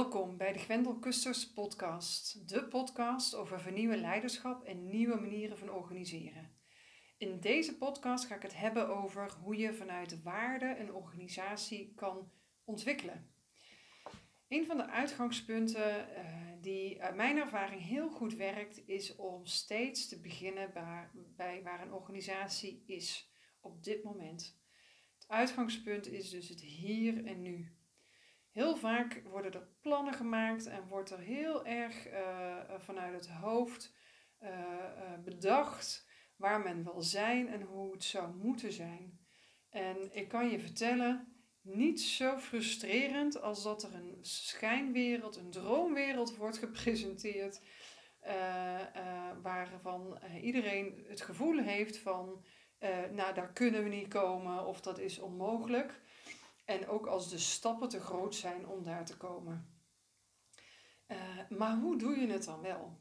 Welkom bij de Gwendel Kusters podcast, de podcast over vernieuwen leiderschap en nieuwe manieren van organiseren. In deze podcast ga ik het hebben over hoe je vanuit waarde een organisatie kan ontwikkelen. Een van de uitgangspunten uh, die uit mijn ervaring heel goed werkt, is om steeds te beginnen bij waar een organisatie is op dit moment. Het uitgangspunt is dus het hier en nu. Heel vaak worden er plannen gemaakt en wordt er heel erg uh, vanuit het hoofd uh, bedacht waar men wil zijn en hoe het zou moeten zijn. En ik kan je vertellen, niet zo frustrerend als dat er een schijnwereld, een droomwereld wordt gepresenteerd, waarvan iedereen het gevoel heeft van, nou daar kunnen we niet komen of dat is onmogelijk. En ook als de stappen te groot zijn om daar te komen. Uh, maar hoe doe je het dan wel?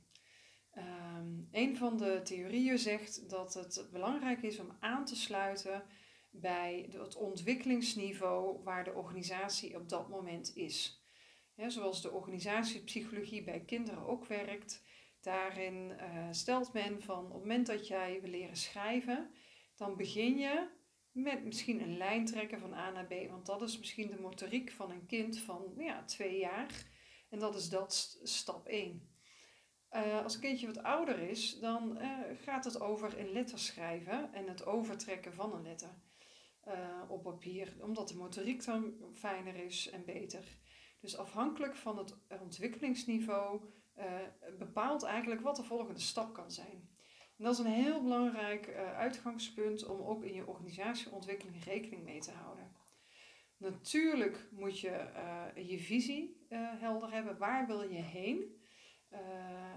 Um, een van de theorieën zegt dat het belangrijk is om aan te sluiten bij het ontwikkelingsniveau waar de organisatie op dat moment is. zoals de organisatiepsychologie bij kinderen ook werkt, daarin uh, stelt men van op het moment dat jij wil leren schrijven, dan begin je met misschien een lijn trekken van A naar B. Want dat is misschien de motoriek van een kind van ja, twee jaar. En dat is dat stap 1. Uh, eh, als een kindje wat ouder is, dan uh, gaat het over een letter schrijven en het overtrekken van een letter uh, op papier, omdat de motoriek dan fijner is en beter. Dus afhankelijk van het ontwikkelingsniveau bepaalt eigenlijk wat de volgende stap kan zijn. Dat is een heel belangrijk uh, uitgangspunt om ook in je organisatieontwikkeling rekening mee te houden. Natuurlijk moet je uh, je visie uh, helder hebben. Waar wil je heen?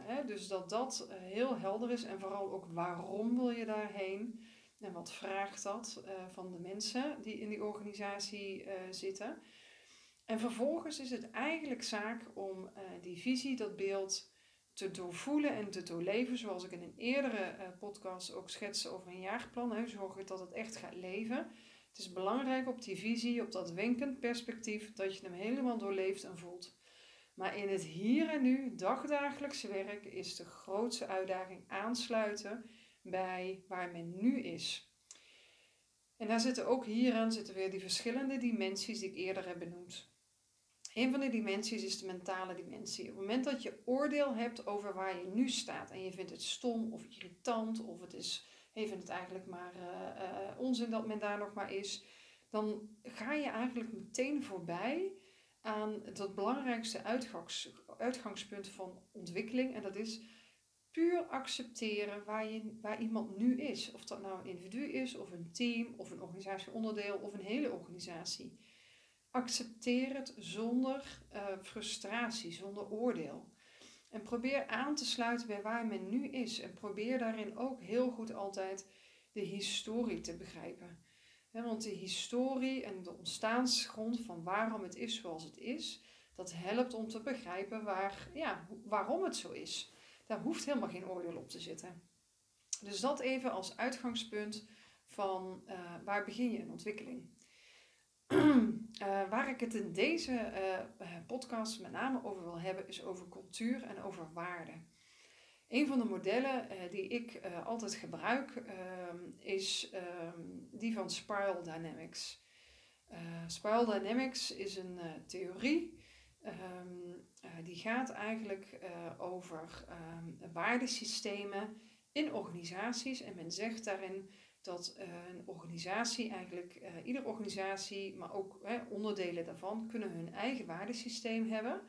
Hè, dus dat dat heel helder is en vooral ook waarom wil je daarheen? En wat vraagt dat van de mensen die in die organisatie zitten? En vervolgens is het eigenlijk zaak om die visie, dat beeld te doorvoelen en te doorleven, zoals ik in een eerdere uh, podcast ook schetste over een jaarplan. Hè, zorg dat het echt gaat leven. Het is belangrijk op die visie, op dat wenkend perspectief, dat je hem helemaal doorleeft en voelt. Maar in het hier en nu, dagdagelijkse werk, is de grootste uitdaging aansluiten bij waar men nu is. En daar zitten ook hieraan zitten weer die verschillende dimensies die ik eerder heb benoemd. Een van de dimensies is de mentale dimensie. Op het moment dat je oordeel hebt over waar je nu staat en je vindt het stom of irritant of het is, het eigenlijk maar uh, uh, onzin dat men daar nog maar is, dan ga je eigenlijk meteen voorbij aan het belangrijkste uitgangs, uitgangspunt van ontwikkeling en dat is puur accepteren waar, je, waar iemand nu is. Of dat nou een individu is, of een team, of een organisatieonderdeel, of een hele organisatie. Accepteer het zonder uh, frustratie, zonder oordeel. En probeer aan te sluiten bij waar men nu is. En probeer daarin ook heel goed altijd de historie te begrijpen. want de historie en de ontstaansgrond van waarom het is zoals het is, dat helpt om te begrijpen waar, ja, waarom het zo is. Daar hoeft helemaal geen oordeel op te zitten. Dus dat even als uitgangspunt van uh, waar begin je een ontwikkeling. Uh, waar ik het in deze uh, podcast met name over wil hebben, is over cultuur en over waarde. Een van de modellen die ik altijd gebruik ehm, is um, die van Spiral Dynamics. Spiral Dynamics is een theorie um, die gaat eigenlijk over waardesystemen in organisaties en men zegt daarin dat uh, een organisatie eigenlijk, uh, iedere organisatie, maar ook onderdelen daarvan, kunnen hun eigen waardesysteem hebben.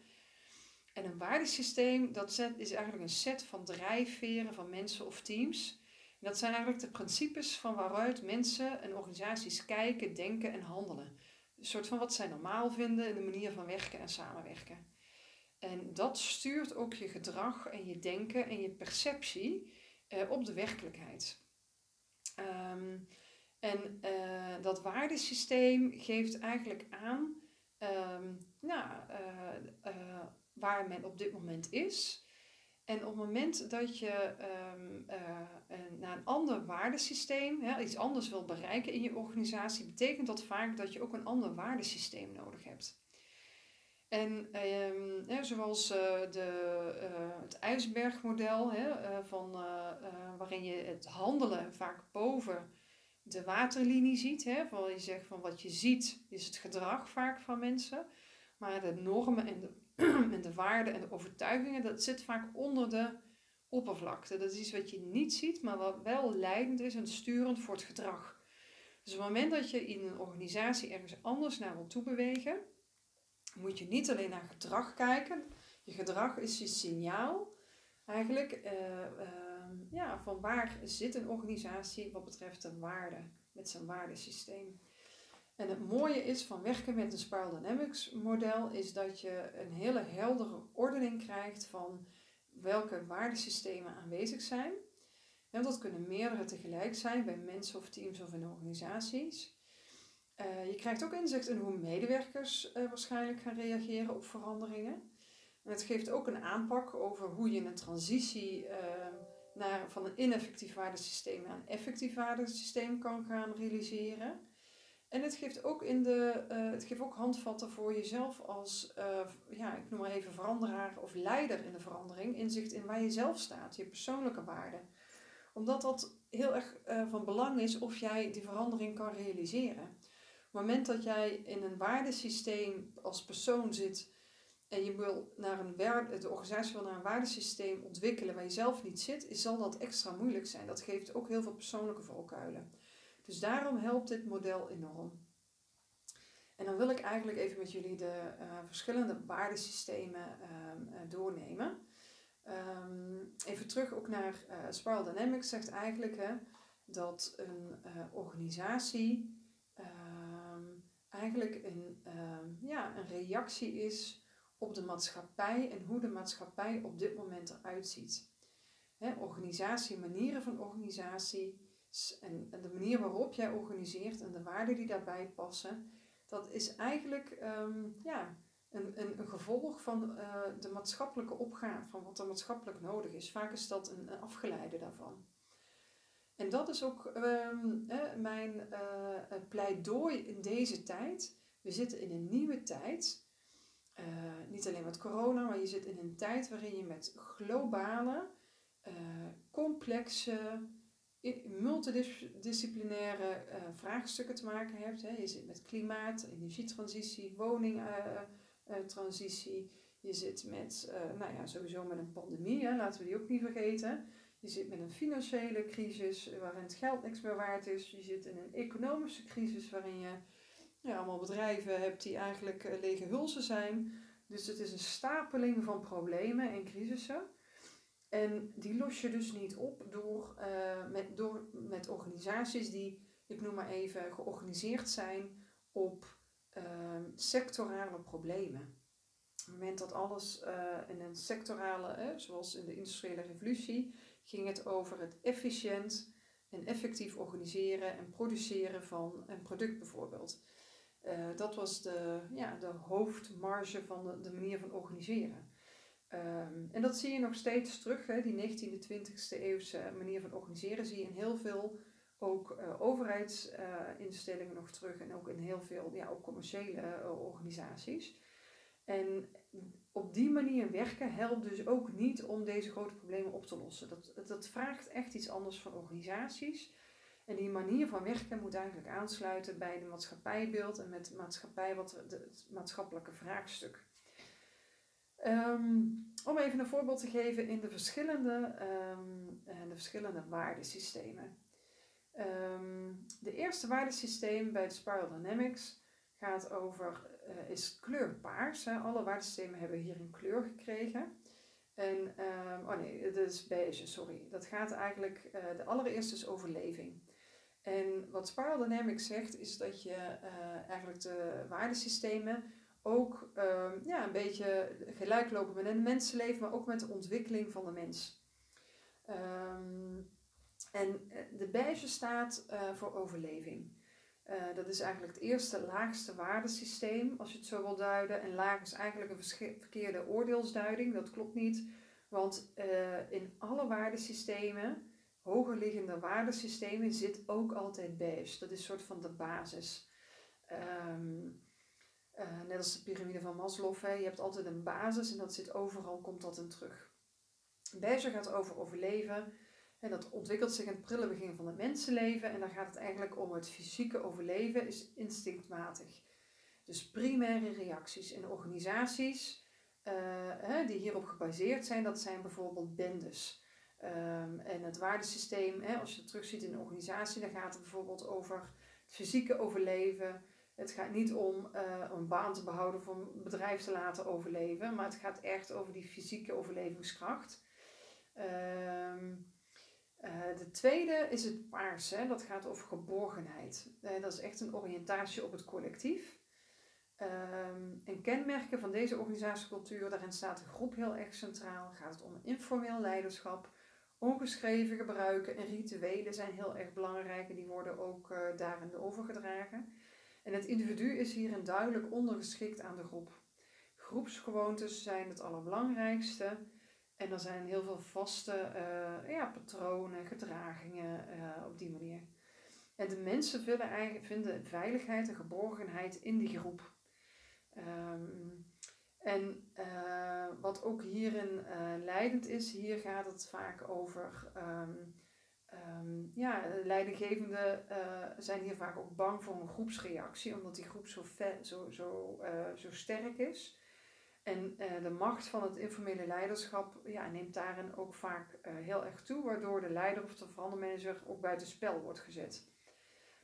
En een waardesysteem, dat is eigenlijk een set van drijfveren van mensen of teams. Dat zijn eigenlijk de principes van waaruit mensen en organisaties kijken, denken en handelen. Een soort van wat zij normaal vinden in de manier van werken en samenwerken. En dat stuurt ook je gedrag en je denken en je perceptie uh, op de werkelijkheid. Um, en uh, dat waardesysteem geeft eigenlijk aan um, nou, uh, uh, waar men op dit moment is. En op het moment dat je um, naar een ander waardesysteem, hè, iets anders wil bereiken in je organisatie, betekent dat vaak dat je ook een ander waardesysteem nodig hebt. En ehm, zoals uh, de, uh, het ijsbergmodel, hè, uh, van, waarin je het handelen vaak boven de waterlinie ziet. Hè, je zegt van wat je ziet is het gedrag vaak van mensen. Maar de normen en de, de waarden en de overtuigingen, dat zit vaak onder de oppervlakte. Dat is iets wat je niet ziet, maar wat wel leidend is en sturend voor het gedrag. Dus op het moment dat je in een organisatie ergens anders naar wil toebewegen, moet je niet alleen naar gedrag kijken. Je gedrag is je signaal eigenlijk uh, uh, ja, van waar zit een organisatie wat betreft de waarde, met zijn waardesysteem. En het mooie is van werken met een Spiral Dynamics model is dat je een hele heldere ordening krijgt van welke waardesystemen aanwezig zijn. En dat kunnen meerdere tegelijk zijn bij mensen of teams of in organisaties. Uh, je krijgt ook inzicht in hoe medewerkers uh, waarschijnlijk gaan reageren op veranderingen. En het geeft ook een aanpak over hoe je een transitie uh, naar, van een ineffectief waardesysteem naar een effectief waardesysteem kan gaan realiseren. En het geeft ook, in de, het geeft ook handvatten voor jezelf als, ja, ik noem maar even veranderaar of leider in de verandering. Inzicht in waar je zelf staat, je persoonlijke waarden. Omdat dat heel erg van belang is of jij die verandering kan realiseren het moment dat jij in een waardesysteem als persoon zit en je wil naar een waarde, de organisatie wil naar een waardesysteem ontwikkelen waar je zelf niet zit, zal dat extra moeilijk zijn. Dat geeft ook heel veel persoonlijke valkuilen. Dus daarom helpt dit model enorm. En dan wil ik eigenlijk even met jullie de uh, verschillende waardesystemen uh, doornemen. Um, even terug ook naar uh, Spiral Dynamics zegt eigenlijk hè, dat een organisatie eigenlijk een, ehm, ja, een reactie is op de maatschappij en hoe de maatschappij op dit moment eruit ziet. Hè, organisatie, manieren van organisatie en, de manier waarop jij organiseert en de waarden die daarbij passen, dat is eigenlijk ehm, ja, een, een, een, gevolg van uh, de maatschappelijke opgave, van wat er maatschappelijk nodig is. Vaak is dat een, een afgeleide daarvan. En dat is ook ehm, mijn uh, pleidooi in deze tijd. We zitten in een nieuwe tijd. Uh, niet alleen met corona, maar je zit in een tijd waarin je met globale, complexe, multidisciplinaire vraagstukken te maken hebt. Hè. Je zit met klimaat, energietransitie, woningtransitie. je zit met, nou ja, sowieso met een pandemie, hè, laten we die ook niet vergeten. Je zit met een financiële crisis waarin het geld niks meer waard is. Je zit in een economische crisis waarin je ja, allemaal bedrijven hebt die eigenlijk uh, lege hulzen zijn. Dus het is een stapeling van problemen en crisissen. En die los je dus niet op door, uh, met, door, met organisaties die, ik noem maar even, georganiseerd zijn op uh, sectorale problemen. Op het moment dat alles uh, in een sectorale, zoals in de industriële revolutie, ging het over het efficiënt en effectief organiseren en produceren van een product bijvoorbeeld. Uh, dat was de, ja, de hoofdmarge van de, manier van organiseren. Um, en dat zie je nog steeds terug, hè, die 19e, 20e eeuwse manier van organiseren zie je in heel veel ook uh, overheidsinstellingen nog terug en ook in heel veel ja, ook commerciële uh, organisaties. En op die manier werken helpt dus ook niet om deze grote problemen op te lossen. Dat, dat vraagt echt iets anders van organisaties. En die manier van werken moet eigenlijk aansluiten bij de maatschappijbeeld en met maatschappij, wat, het maatschappelijke vraagstuk. Um, om even een voorbeeld te geven in de verschillende, um, de verschillende waardesystemen. Um, de eerste waardesysteem bij de Spiral Dynamics gaat over uh, is kleurpaars. Hè. Alle waardesystemen hebben hier een kleur gekregen. En, um, oh nee, het is beige, sorry. Dat gaat eigenlijk, uh, de allereerste is overleving. En wat Spiral Dynamics zegt, is dat je uh, eigenlijk de waardesystemen ook um, ja, een beetje gelijk lopen met het mensenleven, maar ook met de ontwikkeling van de mens. Um, en de beige staat voor overleving. Uh, dat is eigenlijk het eerste laagste waardesysteem, als je het zo wil duiden. En laag is eigenlijk een verkeerde oordeelsduiding, dat klopt niet. Want uh, in alle waardesystemen, hoger liggende waardesystemen, zit ook altijd beige. Dat is een soort van de basis. Um, net als de piramide van Maslow, hè, je hebt altijd een basis en dat zit overal, komt dat in terug. Beige gaat over overleven. En dat ontwikkelt zich in het prille begin van het mensenleven. En dan gaat het eigenlijk om het fysieke overleven, is instinctmatig. Dus primaire reacties in organisaties uh, die hierop gebaseerd zijn, dat zijn bijvoorbeeld bendes. Um, en het waardesysteem, hè, als je het terugziet in een organisatie, dan gaat het bijvoorbeeld over het fysieke overleven. Het gaat niet om uh, een baan te behouden of een bedrijf te laten overleven, maar het gaat echt over die fysieke overlevingskracht. Um, uh, de tweede is het paars, dat gaat over geborgenheid. Uh, dat is echt een oriëntatie op het collectief. Um, en kenmerken van deze organisatiecultuur, daarin staat de groep heel erg centraal. Gaat het om informeel leiderschap, ongeschreven gebruiken en rituelen zijn heel erg belangrijk en die worden ook uh, daarin overgedragen. En het individu is hierin duidelijk ondergeschikt aan de groep. Groepsgewoontes zijn het allerbelangrijkste. En er zijn heel veel vaste uh, ja, patronen, gedragingen uh, op die manier. En de mensen vinden, eigenlijk, vinden veiligheid en geborgenheid in die groep. Um, en uh, wat ook hierin leidend is, hier gaat het vaak over. Um, um, ja, leidinggevenden zijn hier vaak ook bang voor een groepsreactie, omdat die groep zo, zo, zo, zo sterk is. En uh, de macht van het informele leiderschap ja, neemt daarin ook vaak uh, heel erg toe, waardoor de leider of de verandermanager ook buiten spel wordt gezet.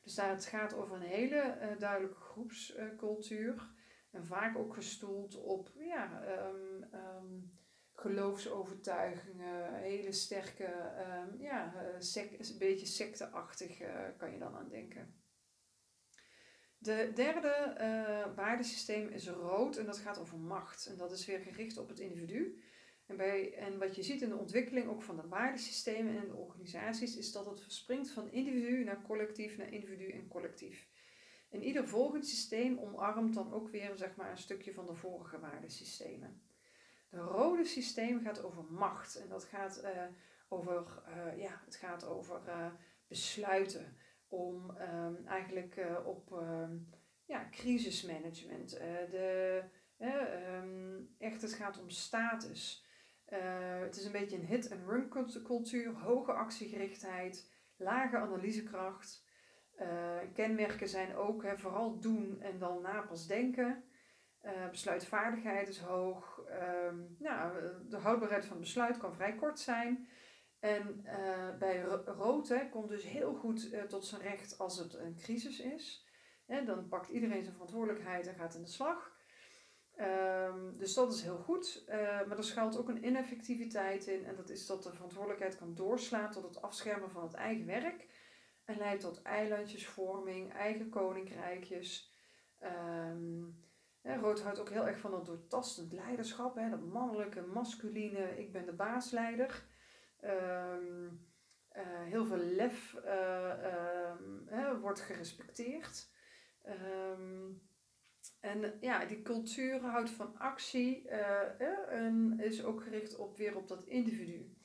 Dus daar het gaat over een hele uh, duidelijke groepscultuur en vaak ook gestoeld op ja, um, um, geloofsovertuigingen, hele sterke, um, ja, een beetje secteachtig kan je dan aan denken. De derde uh, waardesysteem is rood en dat gaat over macht. En dat is weer gericht op het individu. En, bij, en wat je ziet in de ontwikkeling ook van de waardesystemen en de organisaties, is dat het verspringt van individu naar collectief, naar individu en collectief. En ieder volgend systeem omarmt dan ook weer zeg maar, een stukje van de vorige waardesystemen. De rode systeem gaat over macht en dat gaat uh, over, uh, ja, het gaat over besluiten om um, eigenlijk uh, op um, ja, crisismanagement. Uh, de, um, echt, het gaat om status. Uh, het is een beetje een hit-and-run cultuur, hoge actiegerichtheid, lage analysekracht. kenmerken zijn ook vooral doen en dan na pas denken. besluitvaardigheid is hoog. nou, de houdbaarheid van besluit kan vrij kort zijn. En uh, bij rood komt dus heel goed uh, tot zijn recht als het een crisis is. Dan pakt iedereen zijn verantwoordelijkheid en gaat in de slag. Um, dus dat is heel goed. Uh, maar er schuilt ook een ineffectiviteit in. En dat is dat de verantwoordelijkheid kan doorslaan tot het afschermen van het eigen werk. En leidt tot eilandjesvorming, eigen koninkrijkjes. Um, rood houdt ook heel erg van dat doortastend leiderschap. Hè, dat mannelijke, masculine, ik ben de baasleider. Um, uh, heel veel lef uh, um, wordt gerespecteerd. Um, en ja, die cultuur houdt van actie uh, en is ook gericht op, weer op dat individu.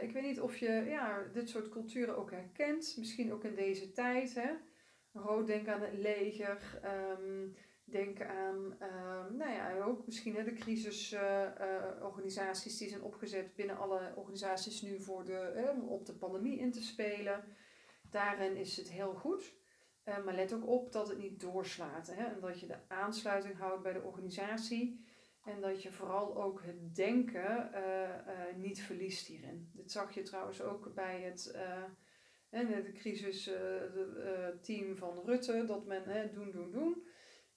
ik weet niet of je ja, dit soort culturen ook herkent, misschien ook in deze tijd. Hè? Rood, denk aan het leger. Denk aan, uh, nou ja, ook misschien hè, de crisisorganisaties uh, uh, die zijn opgezet binnen alle organisaties nu voor de, om op de pandemie in te spelen. Daarin is het heel goed. Eh, maar let ook op dat het niet doorslaat. Hè, en dat je de aansluiting houdt bij de organisatie. En dat je vooral ook het denken eh, eh, niet verliest hierin. Dit zag je trouwens ook bij het de crisisteam van Rutte. Dat men doen, doen, doen.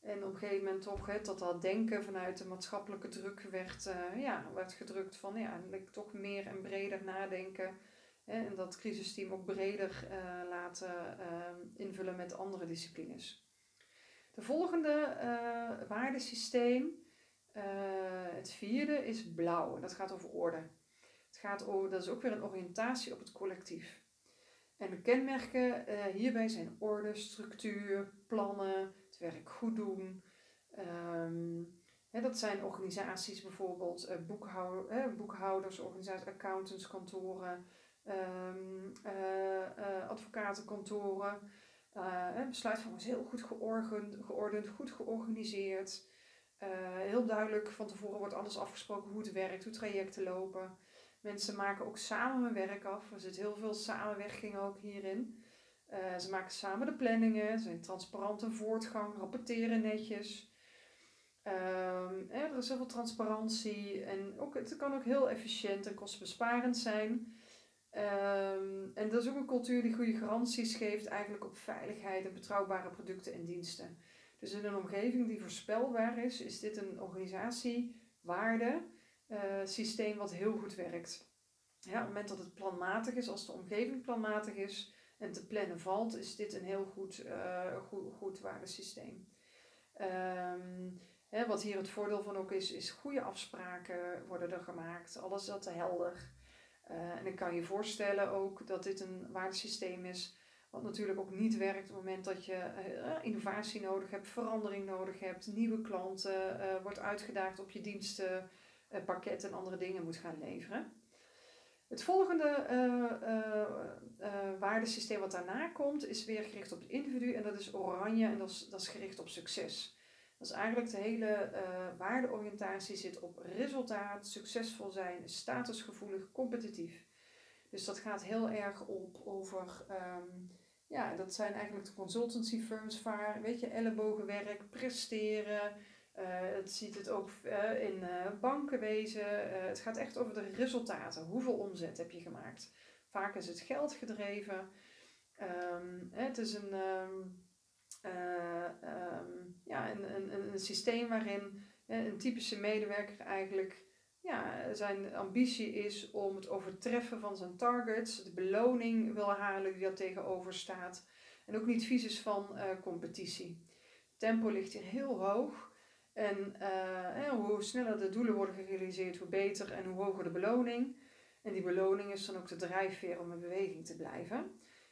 En op een gegeven moment toch hè, dat dat denken vanuit de maatschappelijke druk werd, uh, ja, werd gedrukt van ja, toch meer en breder nadenken. Hè, en dat crisisteam ook breder uh, laten uh, invullen met andere disciplines. De volgende waardesysteem, het vierde, is blauw. En dat gaat over orde. Het gaat over, dat is ook weer een oriëntatie op het collectief. En de kenmerken hierbij zijn orde, structuur, plannen, werk goed doen. Um, hè, dat zijn organisaties bijvoorbeeld, hè, boekhouders, organisaties, accountantskantoren, um, uh, uh, advocatenkantoren. Uh, besluitvorming is heel goed geordend, geordend goed georganiseerd. Heel duidelijk van tevoren wordt alles afgesproken hoe het werkt, hoe trajecten lopen. Mensen maken ook samen hun werk af. Er zit heel veel samenwerking ook hierin. Uh, ze maken samen de planningen, zijn transparante voortgang, rapporteren netjes. Um, er is heel veel transparantie en ook, het kan ook heel efficiënt en kostbesparend zijn. Um, en dat is ook een cultuur die goede garanties geeft eigenlijk op veiligheid en betrouwbare producten en diensten. Dus in een omgeving die voorspelbaar is, is dit een organisatiewaarde uh, systeem wat heel goed werkt. Ja, op het moment dat het planmatig is, als de omgeving planmatig is en te plannen valt, is dit een heel goed, uh, goed, waardesysteem. Um, hè, wat hier het voordeel van ook is, is goede afspraken worden er gemaakt. Alles is te helder. Uh, en ik kan je voorstellen ook dat dit een waardesysteem is wat natuurlijk ook niet werkt op het moment dat je uh, innovatie nodig hebt, verandering nodig hebt, nieuwe klanten, wordt uitgedaagd op je dienstenpakket en andere dingen moet gaan leveren. Het volgende waardesysteem wat daarna komt is weer gericht op het individu en dat is oranje en dat is, dat is gericht op succes. Dat is eigenlijk de hele waardeoriëntatie zit op resultaat, succesvol zijn, statusgevoelig, competitief. Dus dat gaat heel erg op over, um, ja, dat zijn eigenlijk de consultancy firms waar, weet je, ellebogenwerk, presteren. Uh, het ziet het ook uh, in uh, bankenwezen. het gaat echt over de resultaten. Hoeveel omzet heb je gemaakt? Vaak is het geld gedreven. Um, het is een, um, ja, een, een, een systeem waarin een typische medewerker eigenlijk ja, zijn ambitie is om het overtreffen van zijn targets, de beloning wil halen die daar tegenover staat. En ook niet vies is van uh, competitie. Tempo ligt hier heel hoog. En uh, hoe sneller de doelen worden gerealiseerd, hoe beter en hoe hoger de beloning. En die beloning is dan ook de drijfveer om in beweging te blijven.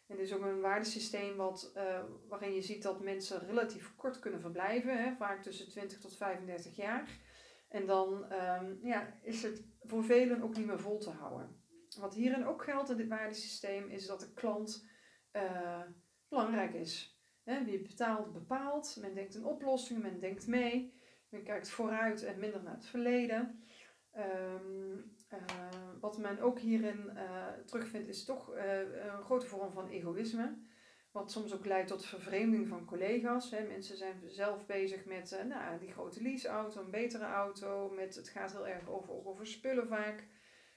En dit is ook een waardesysteem wat, uh, waarin je ziet dat mensen relatief kort kunnen verblijven, hè, vaak tussen 20 tot 35 jaar. En dan um, ja, is het voor velen ook niet meer vol te houden. Wat hierin ook geldt in dit waardesysteem is dat de klant uh, belangrijk is. He, wie betaalt, bepaalt. Men denkt in oplossingen, men denkt mee. Men kijkt vooruit en minder naar het verleden. Um, uh, wat men ook hierin uh, terugvindt is toch een grote vorm van egoïsme. Wat soms ook leidt tot vervreemding van collega's. Hè. Mensen zijn zelf bezig met nou, die grote leaseauto, een betere auto. Met, het gaat heel erg over, over spullen vaak.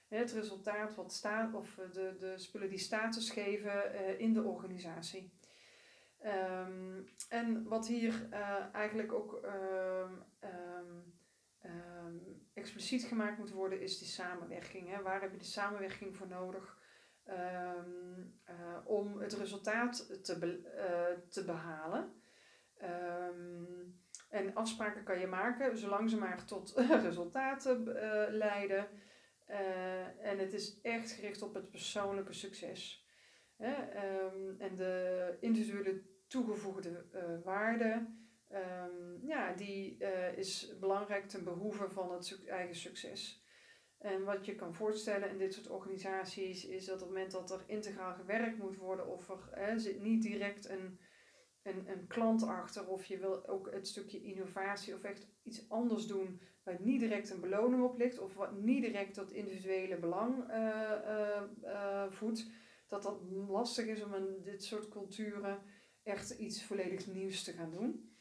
Het resultaat wat staat, of eh, de, de spullen die status geven in de organisatie. Um, en wat hier uh, eigenlijk ook um, um, expliciet gemaakt moet worden, is die samenwerking. Hè. Waar heb je de samenwerking voor nodig? uh, om het resultaat te, be uh, te behalen. En afspraken kan je maken zolang ze maar tot resultaten leiden. en het is echt gericht op het persoonlijke succes. Um, en de individuele toegevoegde waarde, ja, die is belangrijk ten behoeve van het eigen succes. En wat je kan voorstellen in dit soort organisaties is dat op het moment dat er integraal gewerkt moet worden of er hè, zit niet direct een, een, een klant achter of je wil ook het stukje innovatie of echt iets anders doen waar niet direct een beloning op ligt of wat niet direct dat individuele belang uh, voedt, dat dat lastig is om in dit soort culturen echt iets volledig nieuws te gaan doen.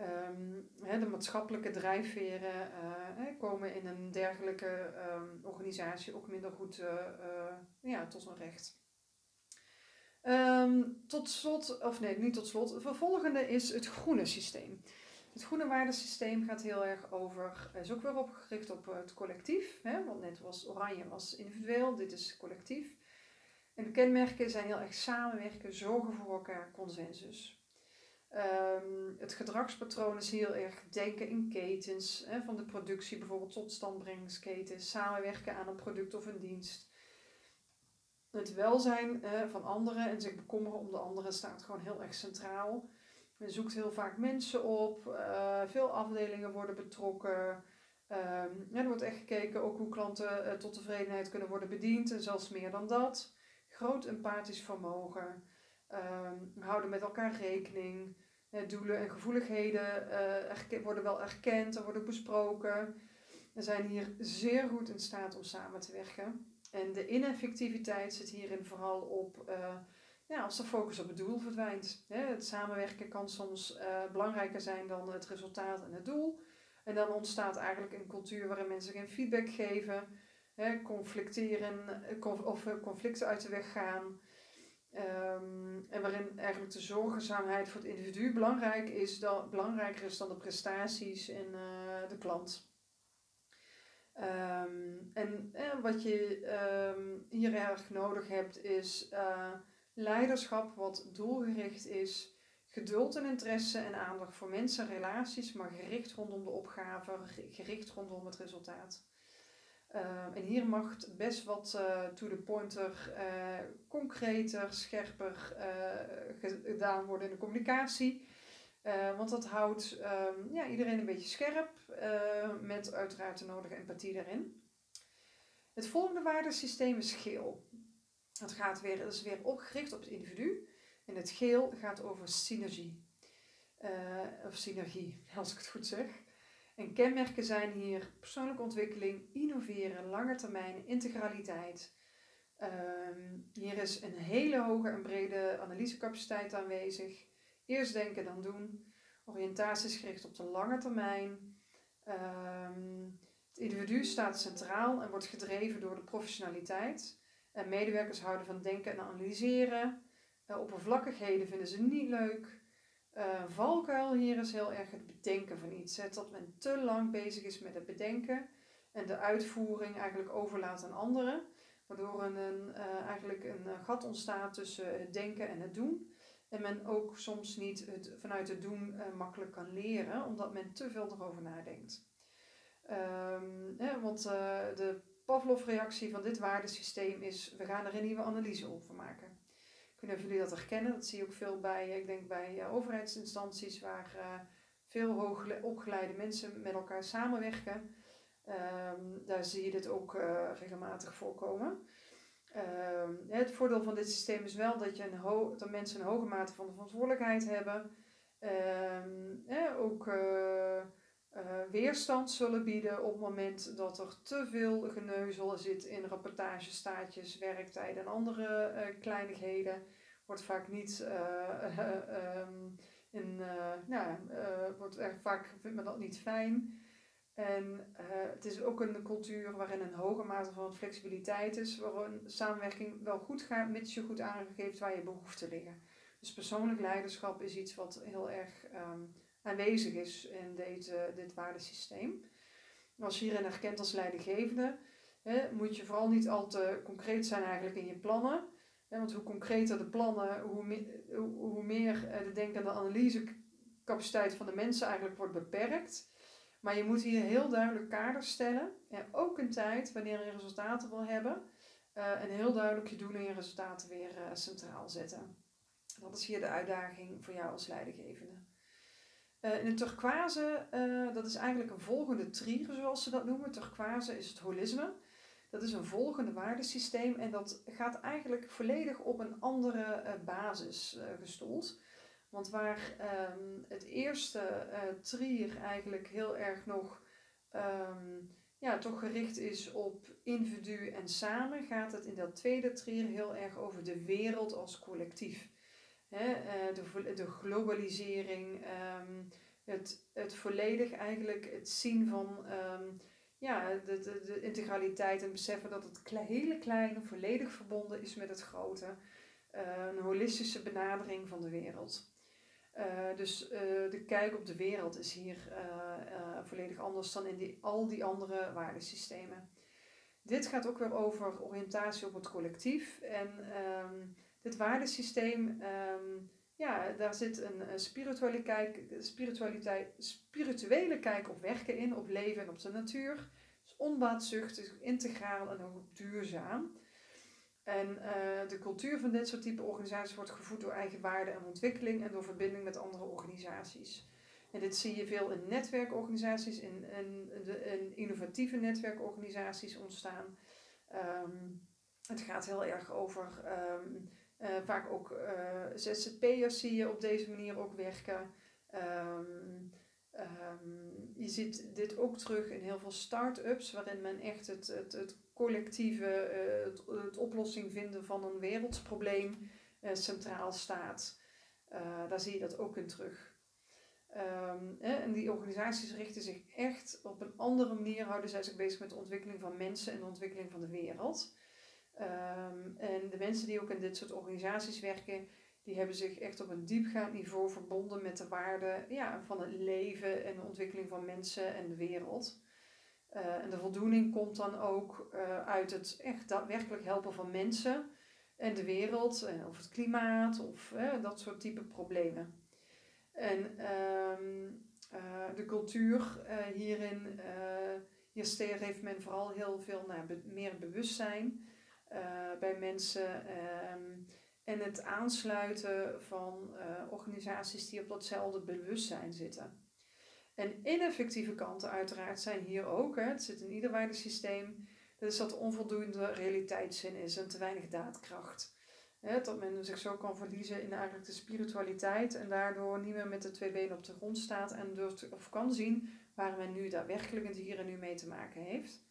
Um, de maatschappelijke drijfveren uh, komen in een dergelijke um, organisatie ook minder goed uh, uh, ja, tot hun recht. Um, tot slot, of nee, niet tot slot, het vervolgende is het groene systeem. Het groene waardesysteem gaat heel erg over, is ook weer opgericht op het collectief. Hè, want net was oranje was individueel, dit is collectief. En de kenmerken zijn heel erg samenwerken, zorgen voor elkaar, consensus. Um, het gedragspatroon is heel erg denken in ketens, hè, van de productie bijvoorbeeld tot standbrengersketens, samenwerken aan een product of een dienst. Het welzijn van anderen en zich bekommeren om de anderen staat gewoon heel erg centraal. Men zoekt heel vaak mensen op, uh, veel afdelingen worden betrokken. Ja, er wordt echt gekeken ook hoe klanten uh, tot tevredenheid kunnen worden bediend en zelfs meer dan dat. Groot empathisch vermogen. Ehm, houden met elkaar rekening. doelen en gevoeligheden uh, worden wel erkend en worden besproken. We zijn hier zeer goed in staat om samen te werken. En de ineffectiviteit zit hierin vooral op uh, ja, als de focus op het doel verdwijnt. Het samenwerken kan soms uh, belangrijker zijn dan het resultaat en het doel. En dan ontstaat eigenlijk een cultuur waarin mensen geen feedback geven, hè, conflicteren of conflicten uit de weg gaan. Um, en waarin eigenlijk de zorgzaamheid voor het individu belangrijk is dan, belangrijker is dan de prestaties en uh, de klant. Um, en eh, wat je um, hier erg nodig hebt is leiderschap wat doelgericht is, geduld en interesse en aandacht voor mensen en relaties, maar gericht rondom de opgave, gericht rondom het resultaat. Ehm, en hier mag best wat uh, to the pointer, uh, concreter, scherper uh, gedaan worden in de communicatie. want dat houdt um, ja, iedereen een beetje scherp, met uiteraard de nodige empathie daarin. Het volgende waardesysteem is geel. Het gaat weer, dat is weer opgericht op het individu. En het geel gaat over synergie. of synergie, als ik het goed zeg. En kenmerken zijn hier persoonlijke ontwikkeling, innoveren, lange termijn, integraliteit. Um, hier is een hele hoge en brede analysecapaciteit aanwezig. Eerst denken, dan doen. Oriëntatie is gericht op de lange termijn. Um, het individu staat centraal en wordt gedreven door de professionaliteit. En medewerkers houden van denken en analyseren. Uh, oppervlakkigheden vinden ze niet leuk. Uh, valkuil hier is heel erg het bedenken van iets. Hè, dat men te lang bezig is met het bedenken en de uitvoering eigenlijk overlaat aan anderen. Waardoor er een, uh, eigenlijk een eh, gat ontstaat tussen het denken en het doen. En men ook soms niet het, vanuit het doen makkelijk kan leren, omdat men te veel erover nadenkt. Um, hè, want de Pavlov-reactie van dit waardesysteem is: we gaan er een nieuwe analyse over maken. Of jullie dat herkennen. Dat zie je ook veel bij, ik denk bij uh, overheidsinstanties waar uh, veel hoogopgeleide mensen met elkaar samenwerken. Um, daar zie je dit ook uh, regelmatig voorkomen. Um, het voordeel van dit systeem is wel dat, je een dat mensen een hoge mate van verantwoordelijkheid hebben. Um, ook weerstand zullen bieden op het moment dat er te veel geneuzel zit in rapportagestaatjes, werktijden en andere uh, kleinigheden. Wordt vaak niet uh, um, in, nou, wordt echt vaak vindt men dat niet fijn. En het is ook een cultuur waarin een hoge mate van flexibiliteit is, waarin samenwerking wel goed gaat, mits je goed aangeeft waar je behoeften liggen. Dus persoonlijk leiderschap is iets wat heel erg um, aanwezig is in deze, dit waardesysteem. Als je hierin herkent als leidinggevende, hè, moet je vooral niet al te concreet zijn eigenlijk in je plannen. Want hoe concreter de plannen, hoe, hoe meer eh, de denk- en de analysecapaciteit van de mensen eigenlijk wordt beperkt. Maar je moet hier heel duidelijk kaders stellen. En ook een tijd wanneer je resultaten wil hebben. Uh, en heel duidelijk je doelen en resultaten weer uh, centraal zetten. Dat is hier de uitdaging voor jou als leidinggevende. Uh, in de turquoise, uh, dat is eigenlijk een volgende trier, zoals ze dat noemen. Turquoise is het holisme. Dat is een volgende waardesysteem en dat gaat eigenlijk volledig op een andere uh, basis gestoeld. Want waar um, het eerste trier eigenlijk heel erg nog um, ja, toch gericht is op individu en samen, gaat het in dat tweede trier heel erg over de wereld als collectief. Eh, de, de globalisering, ehm, het, het volledig eigenlijk het zien van ehm, ja, de, de, integraliteit en beseffen dat het hele kleine volledig verbonden is met het grote. Uh, een holistische benadering van de wereld. Uh, dus de kijk op de wereld is hier volledig anders dan in al die andere waardesystemen. Dit gaat ook weer over oriëntatie op het collectief en um, dit waardesysteem, um, ja, daar zit een, spirituele, kijk, spiritualiteit, spirituele kijk op werken in, op leven en op de natuur. Dus onbaatzuchtig, integraal en ook duurzaam. En uh, de cultuur van dit soort type organisaties wordt gevoed door eigen waarde en ontwikkeling en door verbinding met andere organisaties. En dit zie je veel in netwerkorganisaties, in, in, in innovatieve netwerkorganisaties ontstaan. Um, het gaat heel erg over um, vaak ook ZZP'ers zie je op deze manier ook werken. Ehm, ehm, je ziet dit ook terug in heel veel start-ups, waarin men echt het, het, het collectieve, het, het oplossing vinden van een wereldprobleem centraal staat. daar zie je dat ook in terug. Um, en die organisaties richten zich echt op een andere manier, houden zij zich bezig met de ontwikkeling van mensen en de ontwikkeling van de wereld. Um, en de mensen die ook in dit soort organisaties werken, die hebben zich echt op een diepgaand niveau verbonden met de waarden ja, van het leven en de ontwikkeling van mensen en de wereld. Uh, en de voldoening komt dan ook uh, uit het echt daadwerkelijk helpen van mensen en de wereld, of het klimaat, of dat soort type problemen. En uh, de cultuur hierin, hier heeft men vooral heel veel be meer bewustzijn bij mensen. Um, en het aansluiten van organisaties die op datzelfde bewustzijn zitten. En ineffectieve kanten uiteraard zijn hier ook. Hè, het zit in ieder waardesysteem. Dat is dat onvoldoende realiteitszin is en te weinig daadkracht. Hè, dat men zich zo kan verliezen in eigenlijk de spiritualiteit en daardoor niet meer met de twee benen op de grond staat en durft of kan zien waar men nu daadwerkelijk het hier en nu mee te maken heeft.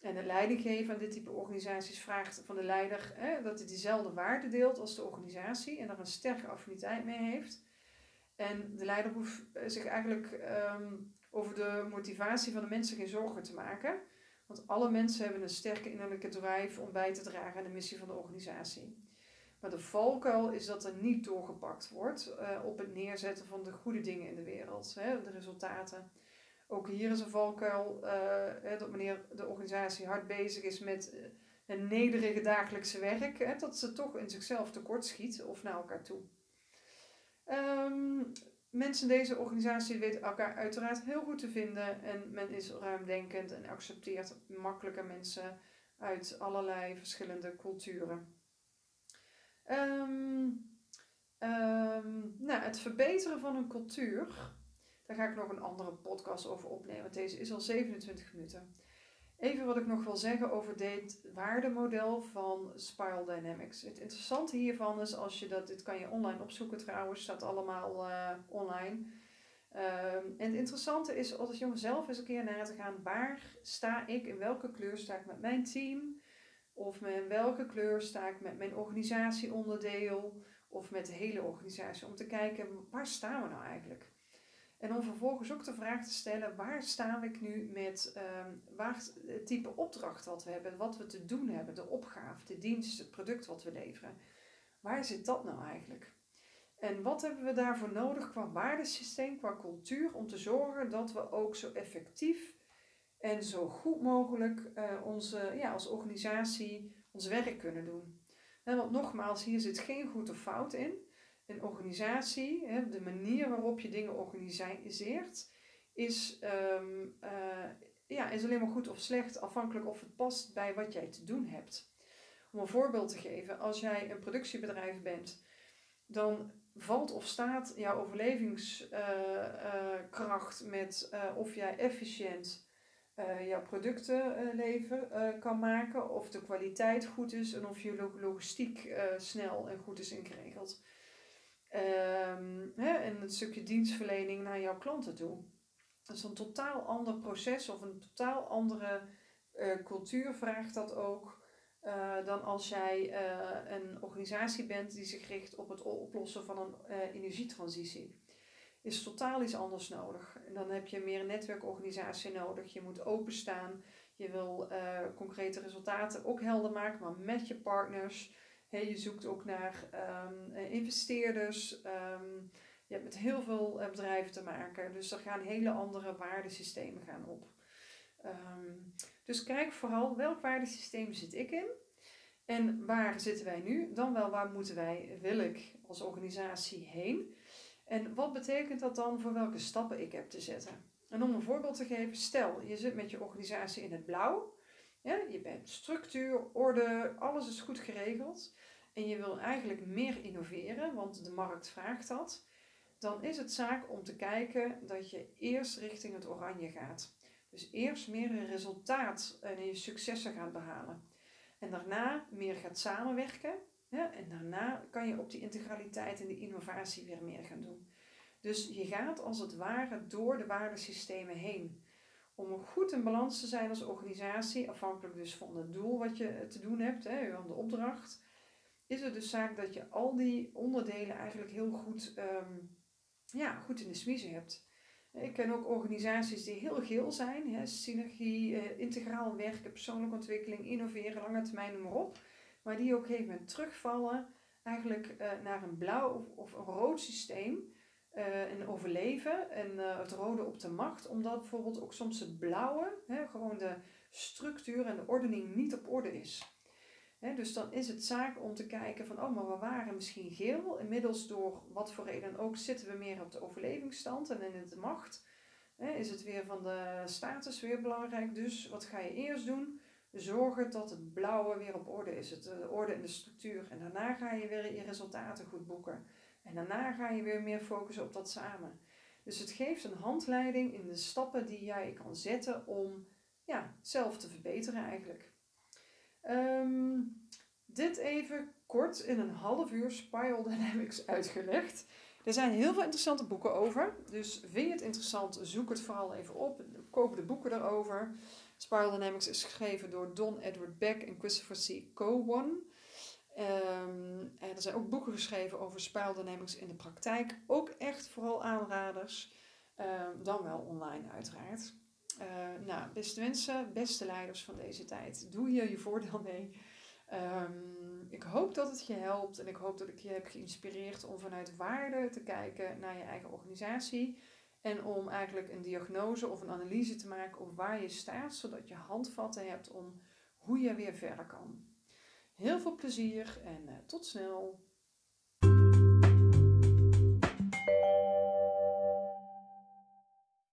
En de leidinggever aan dit type organisaties vraagt van de leider hè, dat hij diezelfde waarde deelt als de organisatie en daar een sterke affiniteit mee heeft. En de leider hoeft zich eigenlijk um, over de motivatie van de mensen geen zorgen te maken. Want alle mensen hebben een sterke innerlijke drive om bij te dragen aan de missie van de organisatie. Maar de valkuil is dat er niet doorgepakt wordt uh, op het neerzetten van de goede dingen in de wereld, hè, de resultaten. Ook hier is een valkuil uh, dat wanneer de organisatie hard bezig is met uh, een nederige dagelijkse werk, hè, dat ze toch in zichzelf tekort schiet of naar elkaar toe. Um, mensen in deze organisatie weten elkaar uiteraard heel goed te vinden en men is ruimdenkend en accepteert makkelijker mensen uit allerlei verschillende culturen. Um, um, nou, het verbeteren van een cultuur. Daar ga ik nog een andere podcast over opnemen. Deze is al 27 minuten. Even wat ik nog wil zeggen over dit waardemodel van Spiral Dynamics. Het interessante hiervan is als je dat, dit kan je online opzoeken trouwens, staat allemaal uh, online. Um, en het interessante is als je om zelf eens een keer na te gaan, waar sta ik, in welke kleur sta ik met mijn team? Of met welke kleur sta ik met mijn organisatieonderdeel of met de hele organisatie. Om te kijken waar staan we nou eigenlijk. En om vervolgens ook de vraag te stellen, waar sta ik nu met um, waar het type opdracht wat we hebben, wat we te doen hebben, de opgave, de dienst, het product wat we leveren. Waar zit dat nou eigenlijk? En wat hebben we daarvoor nodig qua waardesysteem, qua cultuur, om te zorgen dat we ook zo effectief en zo goed mogelijk uh, onze, ja, als organisatie ons werk kunnen doen. En want nogmaals, hier zit geen goed of fout in. Een organisatie, hè, de manier waarop je dingen organiseert, is, um, uh, ja, is alleen maar goed of slecht afhankelijk of het past bij wat jij te doen hebt. Om een voorbeeld te geven, als jij een productiebedrijf bent, dan valt of staat jouw overlevingskracht uh, met of jij efficiënt jouw producten uh, kan maken, of de kwaliteit goed is en of je logistiek snel en goed is ingeregeld. Um, hè, en het stukje dienstverlening naar jouw klanten toe. Dat is een totaal ander proces of een totaal andere cultuur vraagt dat ook. dan als jij een organisatie bent die zich richt op het oplossen van een energietransitie is totaal iets anders nodig. Dan heb je meer een netwerkorganisatie nodig. Je moet openstaan. Je wil concrete resultaten ook helder maken, maar met je partners. Hey, je zoekt ook naar um, investeerders. Um, je hebt met heel veel uh, bedrijven te maken. Dus er gaan hele andere waardesystemen gaan op. Um, dus kijk vooral welk waardesysteem zit ik in. En waar zitten wij nu? Dan wel waar moeten wij, wil ik als organisatie heen? En wat betekent dat dan voor welke stappen ik heb te zetten? En om een voorbeeld te geven, stel je zit met je organisatie in het blauw. Ja, je bent structuur, orde, alles is goed geregeld. En je wil eigenlijk meer innoveren, want de markt vraagt dat. Dan is het zaak om te kijken dat je eerst richting het oranje gaat. Dus eerst meer een resultaat en je successen gaat behalen. En daarna meer gaat samenwerken En daarna kan je op die integraliteit en die innovatie weer meer gaan doen. Dus je gaat als het ware door de waardesystemen heen. Om goed in balans te zijn als organisatie, afhankelijk dus van het doel wat je te doen hebt, hè, van de opdracht, is het dus zaak dat je al die onderdelen eigenlijk heel goed, ehm, ja, goed in de smiezen hebt. Ik ken ook organisaties die heel geel zijn, hè, synergie, eh, integraal werken, persoonlijke ontwikkeling, innoveren, lange termijn, noem maar op. Maar die op een gegeven moment terugvallen eigenlijk eh, naar een blauw of, of een rood systeem uh, en overleven en uh, het rode op de macht, omdat bijvoorbeeld ook soms het blauwe, hè, gewoon de structuur en de ordening niet op orde is. Hè, dus dan is het zaak om te kijken van, oh, maar we waren misschien geel. Inmiddels door wat voor reden ook zitten we meer op de overlevingsstand en in de macht. Hè, is het weer van de status weer belangrijk. Dus wat ga je eerst doen? Zorgen dat het blauwe weer op orde is, het, de orde in de structuur. En daarna ga je weer je resultaten goed boeken. En daarna ga je weer meer focussen op dat samen. Dus het geeft een handleiding in de stappen die jij kan zetten om ja, zelf te verbeteren eigenlijk. Ehm, dit even kort in een half uur Spiral Dynamics uitgelegd. Er zijn heel veel interessante boeken over. Dus vind je het interessant, zoek het vooral even op. Koop de boeken erover. Spiral Dynamics is geschreven door Don Edward Beck en Christopher C. Cowan. Um, er zijn ook boeken geschreven over spijldynamics in de praktijk. Ook echt vooral aanraders. Um, dan wel online uiteraard. Uh, nou, beste mensen, beste leiders van deze tijd. Doe hier je voordeel mee. Um, ik hoop dat het je helpt en ik hoop dat ik je heb geïnspireerd om vanuit waarde te kijken naar je eigen organisatie. En om eigenlijk een diagnose of een analyse te maken op waar je staat, zodat je handvatten hebt om hoe je weer verder kan. Heel veel plezier en uh, tot snel.